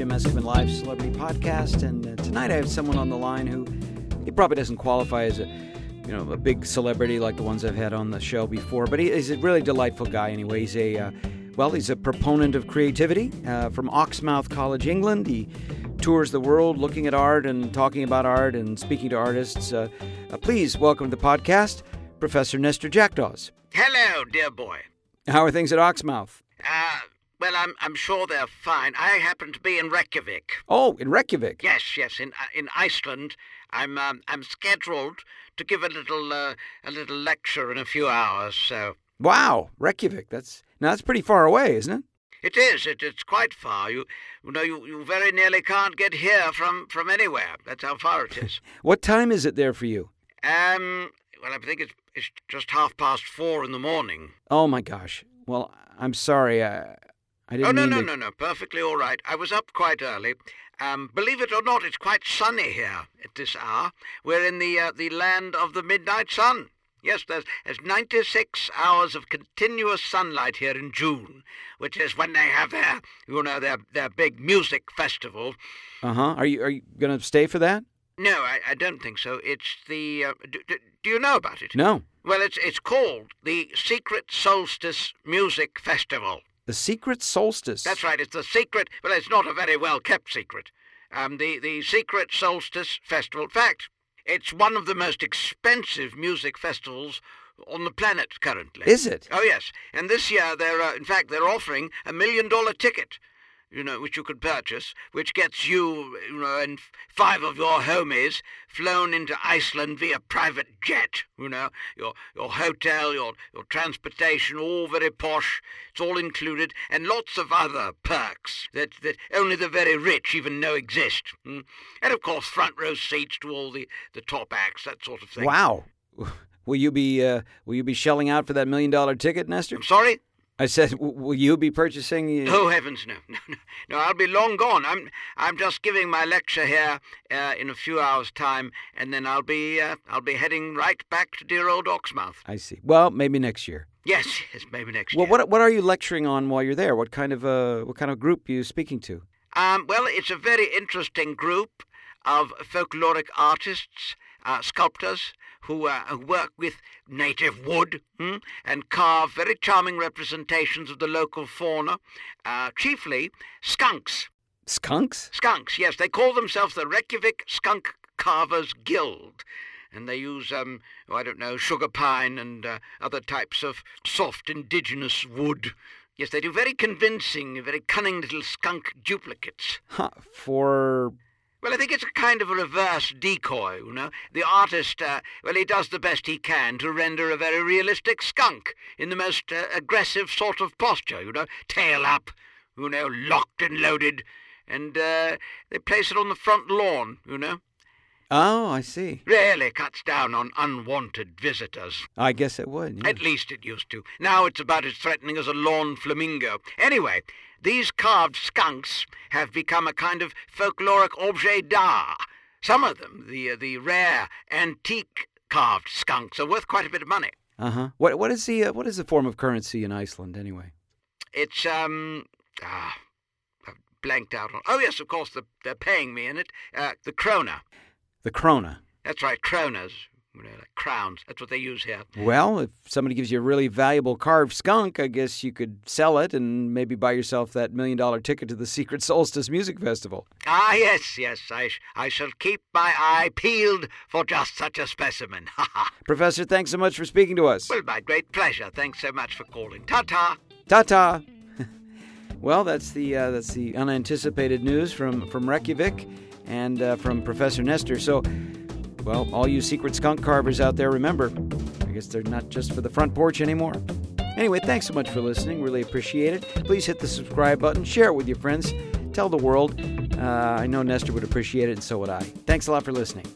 Jim Eskman Live Celebrity Podcast, and uh, tonight I have someone on the line who he probably doesn't qualify as a you know a big celebrity like the ones I've had on the show before, but he, he's a really delightful guy. Anyway, he's a uh, well, he's a proponent of creativity uh, from Oxmouth College, England. He tours the world looking at art and talking about art and speaking to artists. Uh, uh, please welcome to the podcast, Professor Knestor Jackdaws. Hello, dear boy. How are things at Oxmouth? Uh, well, I'm, I'm sure they're fine. I happen to be in Reykjavik. Oh, in Reykjavik. Yes, yes, in uh, in Iceland. I'm um, I'm scheduled to give a little uh, a little lecture in a few hours. So Wow, Reykjavik. That's now that's pretty far away, isn't it? it is. It, it's quite far. You you know you, you very nearly can't get here from from anywhere. That's how far it is. What time is it there for you? um. Well, I think it's it's just half past four in the morning. Oh my gosh. Well, I'm sorry. I, I didn't Oh no no to... no no! Perfectly all right. I was up quite early. Um, believe it or not, it's quite sunny here at this hour. We're in the uh, the land of the midnight sun. Yes, there's there's 96 hours of continuous sunlight here in June, which is when they have their you know their their big music festival. Uh huh. Are you are you gonna stay for that? No, I, I don't think so. It's the uh, do, do, do you know about it? No. Well, it's it's called the Secret Solstice Music Festival. The secret solstice. That's right. It's the secret. Well, it's not a very well kept secret. Um, the the Secret Solstice Festival. In fact, it's one of the most expensive music festivals on the planet currently. Is it? Oh yes. And this year they're uh, in fact they're offering a million dollar ticket. You know, which you could purchase, which gets you, you know, and five of your homies flown into Iceland via private jet. You know, your your hotel, your your transportation, all very posh. It's all included, and lots of other perks that that only the very rich even know exist. Mm. And of course, front row seats to all the the top acts, that sort of thing. Wow. Will you be uh, will you be shelling out for that million dollar ticket, Knestor? I'm sorry. I said, w- will you be purchasing? Oh heavens, no, no, no, no! I'll be long gone. I'm, I'm just giving my lecture here uh, in a few hours' time, and then I'll be, uh, I'll be heading right back to dear old Oxmouth. I see. Well, maybe next year. Yes, yes, maybe next Well, year. Well, what what are you lecturing on while you're there? What kind of uh what kind of group are you speaking to? Um, well, it's a very interesting group of folkloric artists, uh, sculptors who, uh, work with native wood hmm, and carve very charming representations of the local fauna, uh, chiefly skunks. Skunks? Skunks, yes. They call themselves the Reykjavik Skunk Carvers Guild. And they use, um, oh, I don't know, sugar pine and uh, other types of soft indigenous wood. Yes, they do very convincing, very cunning little skunk duplicates. Huh, for Well, I think it's a kind of a reverse decoy, you know. The artist, uh, well, he does the best he can to render a very realistic skunk in the most uh, aggressive sort of posture, you know, tail up, you know, locked and loaded, and uh, they place it on the front lawn, you know. Oh, I see. Really cuts down on unwanted visitors. I guess it would. yeah. At least it used to. Now it's about as threatening as a lawn flamingo. Anyway, these carved skunks have become a kind of folkloric objet d'art. Some of them, the, uh, the rare, antique carved skunks, are worth quite a bit of money. Uh-huh. What what is the uh, what is the form of currency in Iceland anyway? It's, um, ah, I've blanked out on. Oh, yes, of course, the, they're paying me in it. Uh, the krona. The krona. That's right, kronas. You know, like crowns. That's what they use here. Well, if somebody gives you a really valuable carved skunk, I guess you could sell it and maybe buy yourself that million dollar ticket to the Secret Solstice Music Festival. Ah, yes, yes, I, sh- I shall keep my eye peeled for just such a specimen. Ha ha. Professor, thanks so much for speaking to us. Well, my great pleasure. Thanks so much for calling. Ta-ta. Ta ta. well, that's the uh, that's the unanticipated news from from Reykjavik and uh, from Professor Knestor. So, well, all you secret skunk carvers out there, remember, I guess they're not just for the front porch anymore. Anyway, thanks so much for listening. Really appreciate it. Please hit the subscribe button, share it with your friends, tell the world. Uh, I know Knestor would appreciate it, and so would I. Thanks a lot for listening.